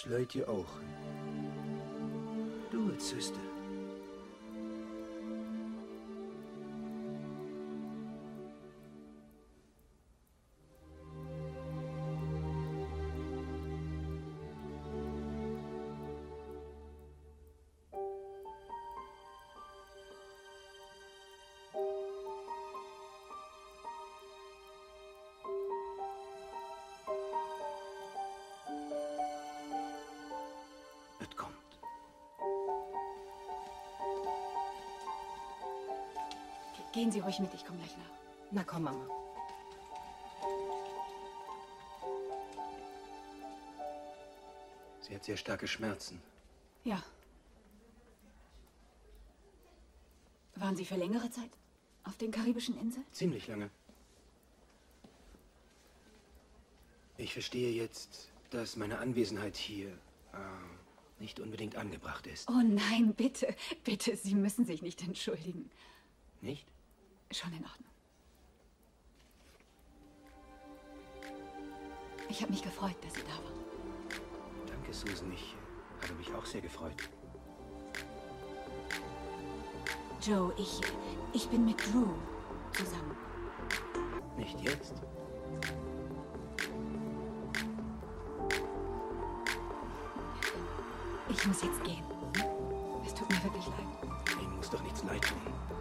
sluit je ogen. Doe Gehen Sie ruhig mit, ich komme gleich nach. Na komm, Mama. Sie hat sehr starke Schmerzen. Ja. Waren Sie für längere Zeit auf den karibischen Inseln? Ziemlich lange. Ich verstehe jetzt, dass meine Anwesenheit hier äh, nicht unbedingt angebracht ist. Oh nein, bitte, bitte, Sie müssen sich nicht entschuldigen. Nicht? Schon in Ordnung. Ich habe mich gefreut, dass Sie da waren. Danke, Susan. Ich habe mich auch sehr gefreut. Joe, ich, ich bin mit Drew zusammen. Nicht jetzt. Ich muss jetzt gehen. Es tut mir wirklich leid. Ihnen muss doch nichts leid tun.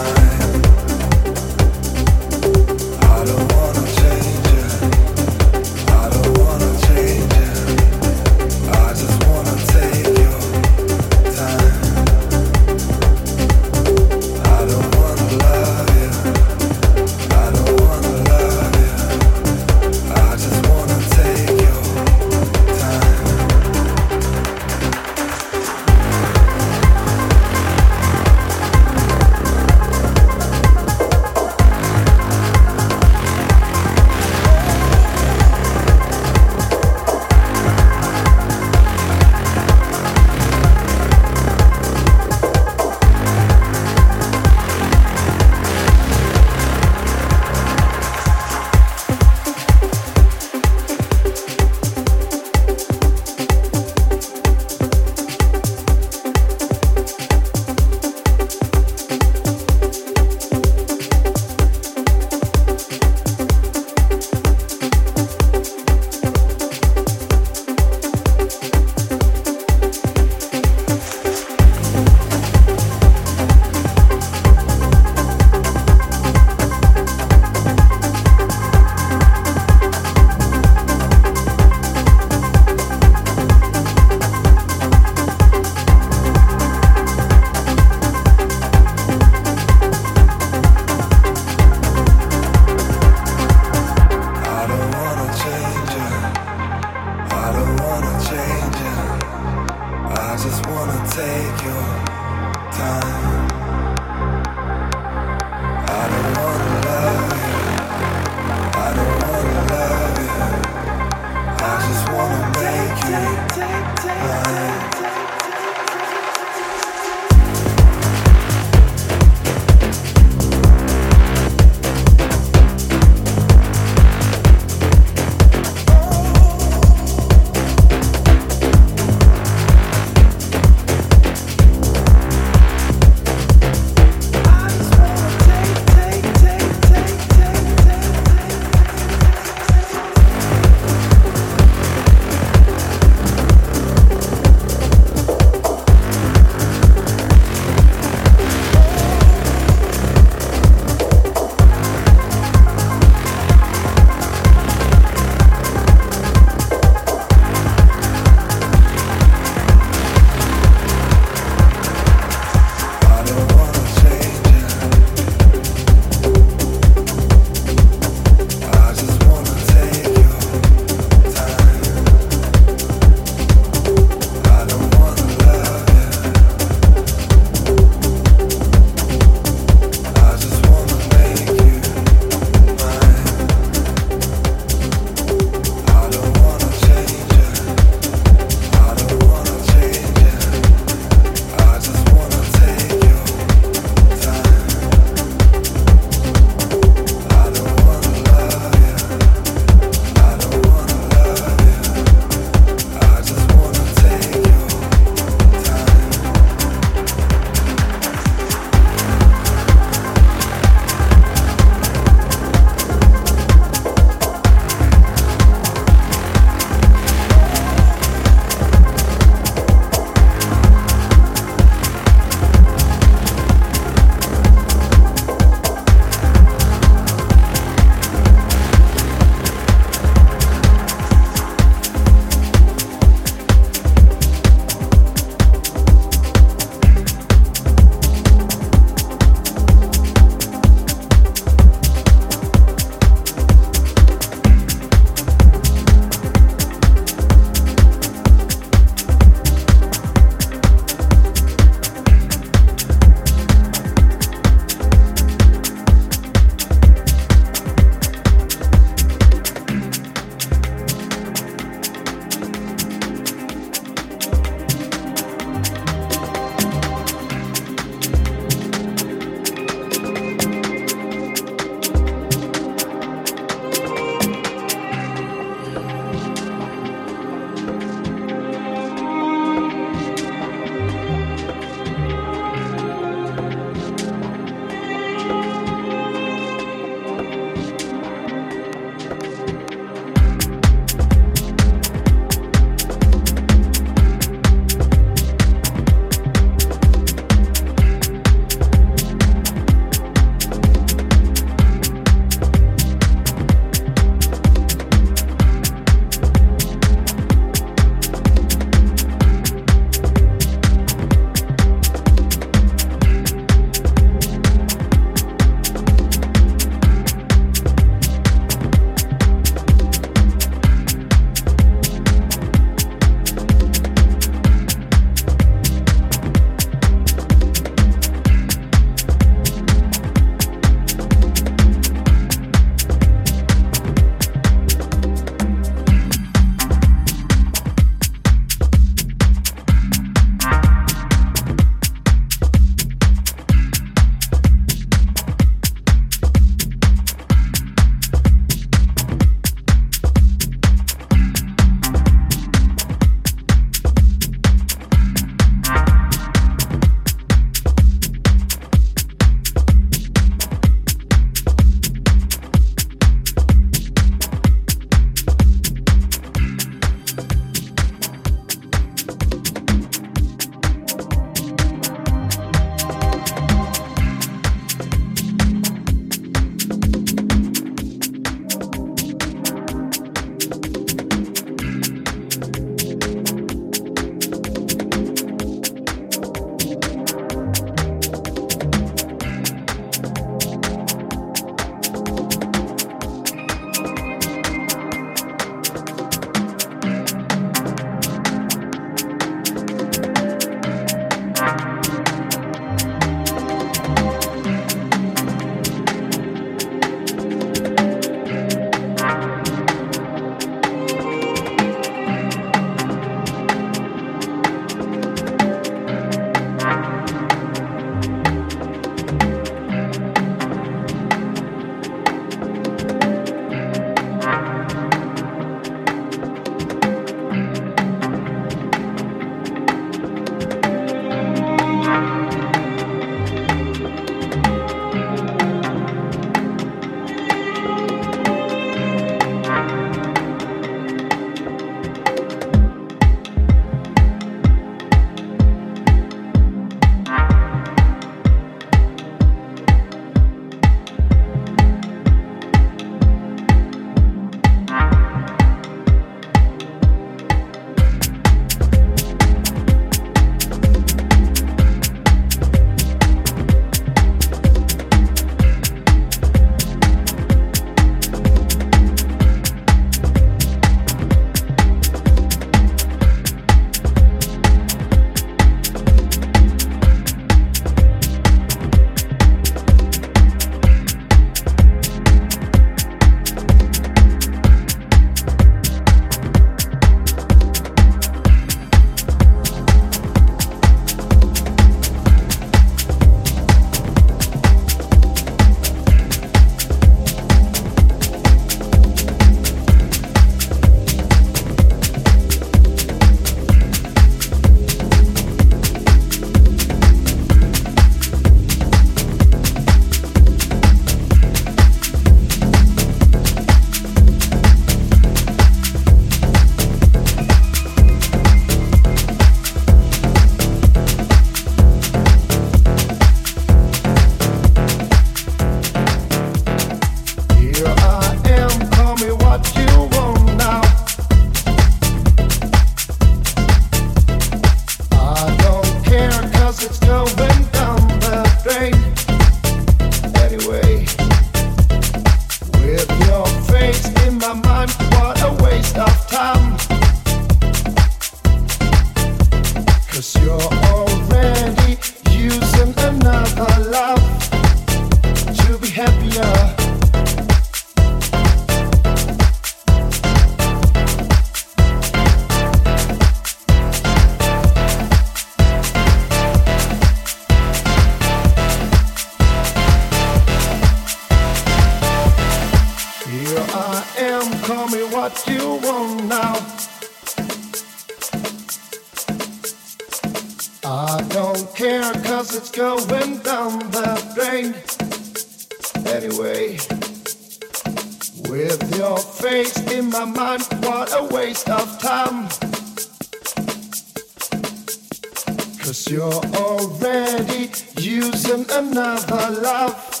You're already using another love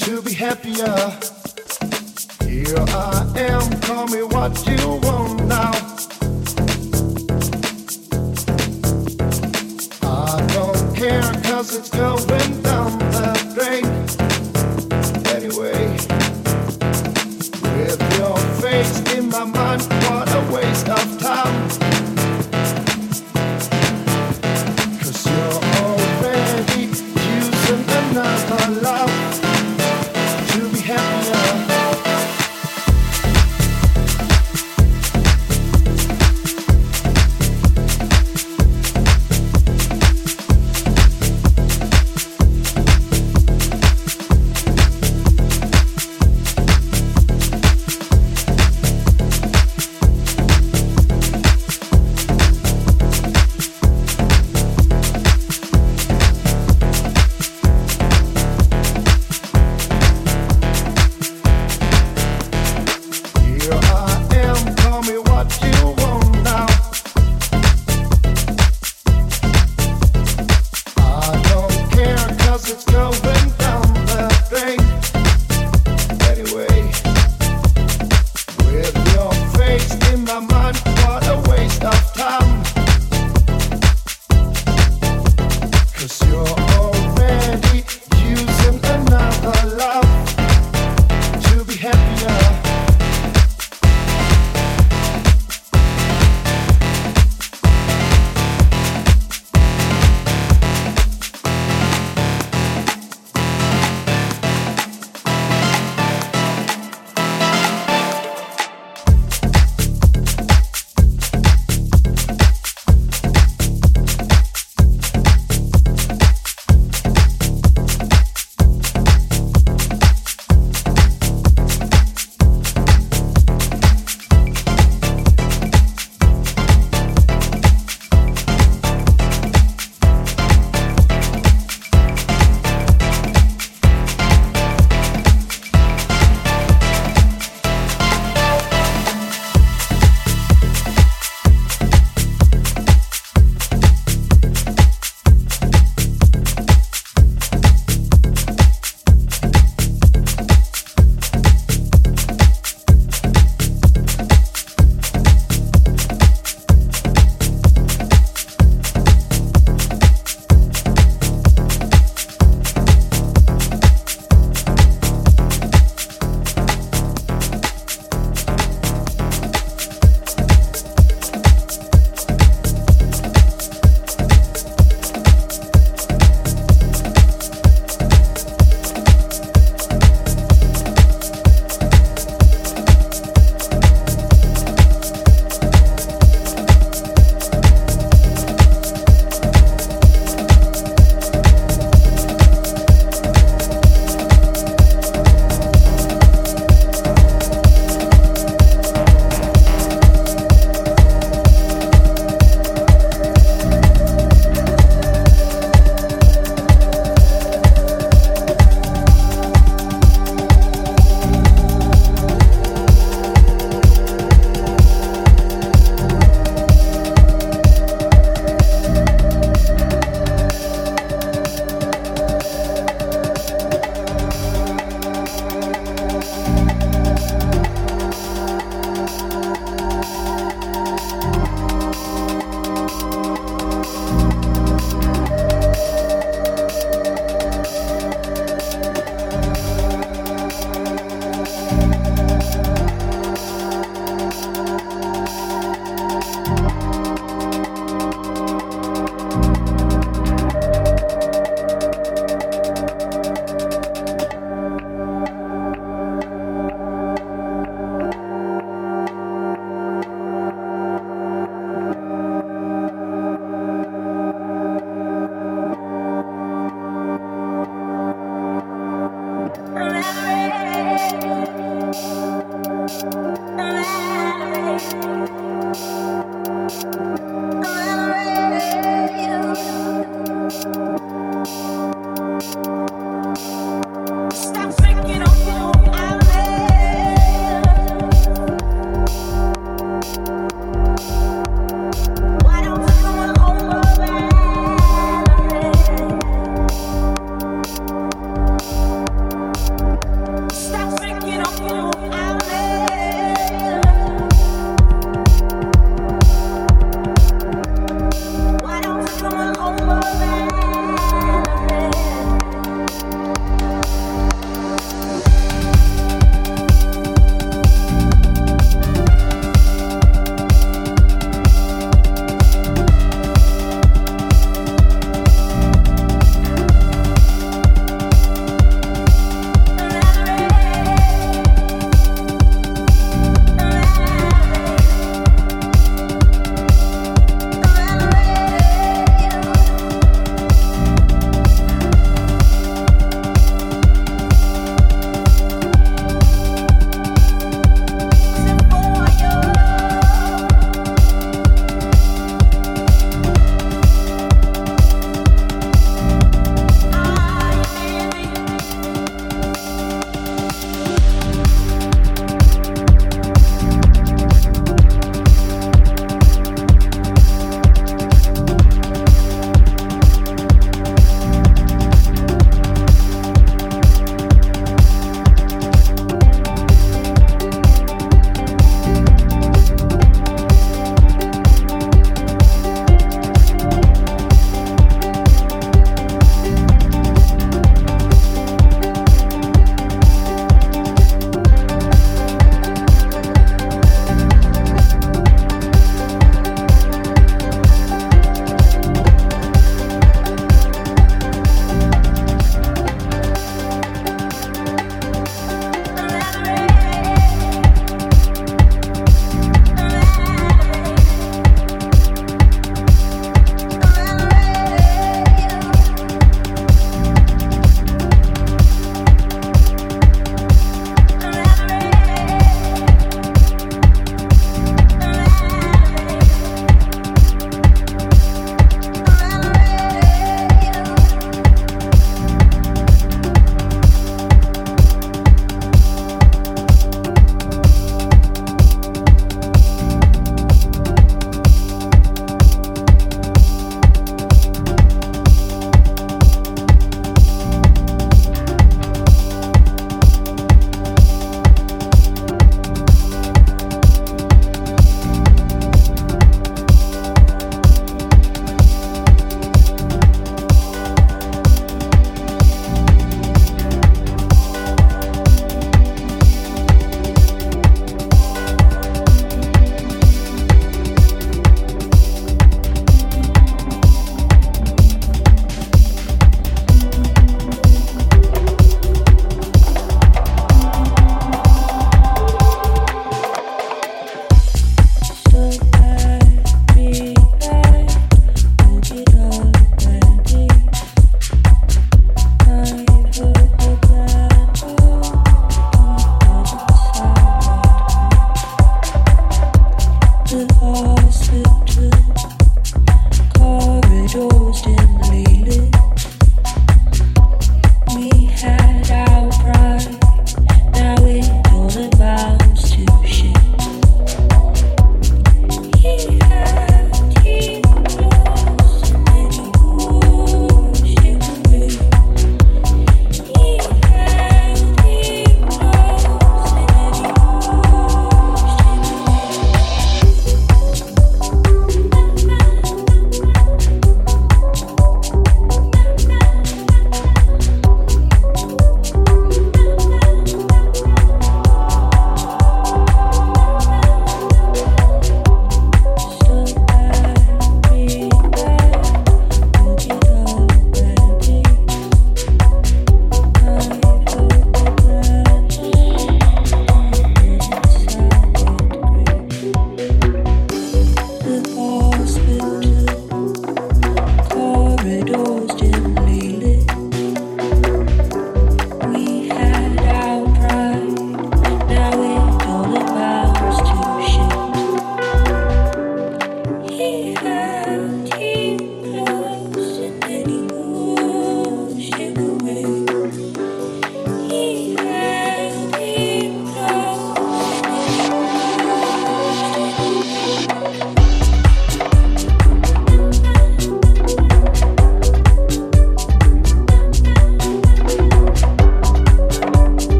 to be happier. Here I am, call me what you want now. I don't care, cause it's going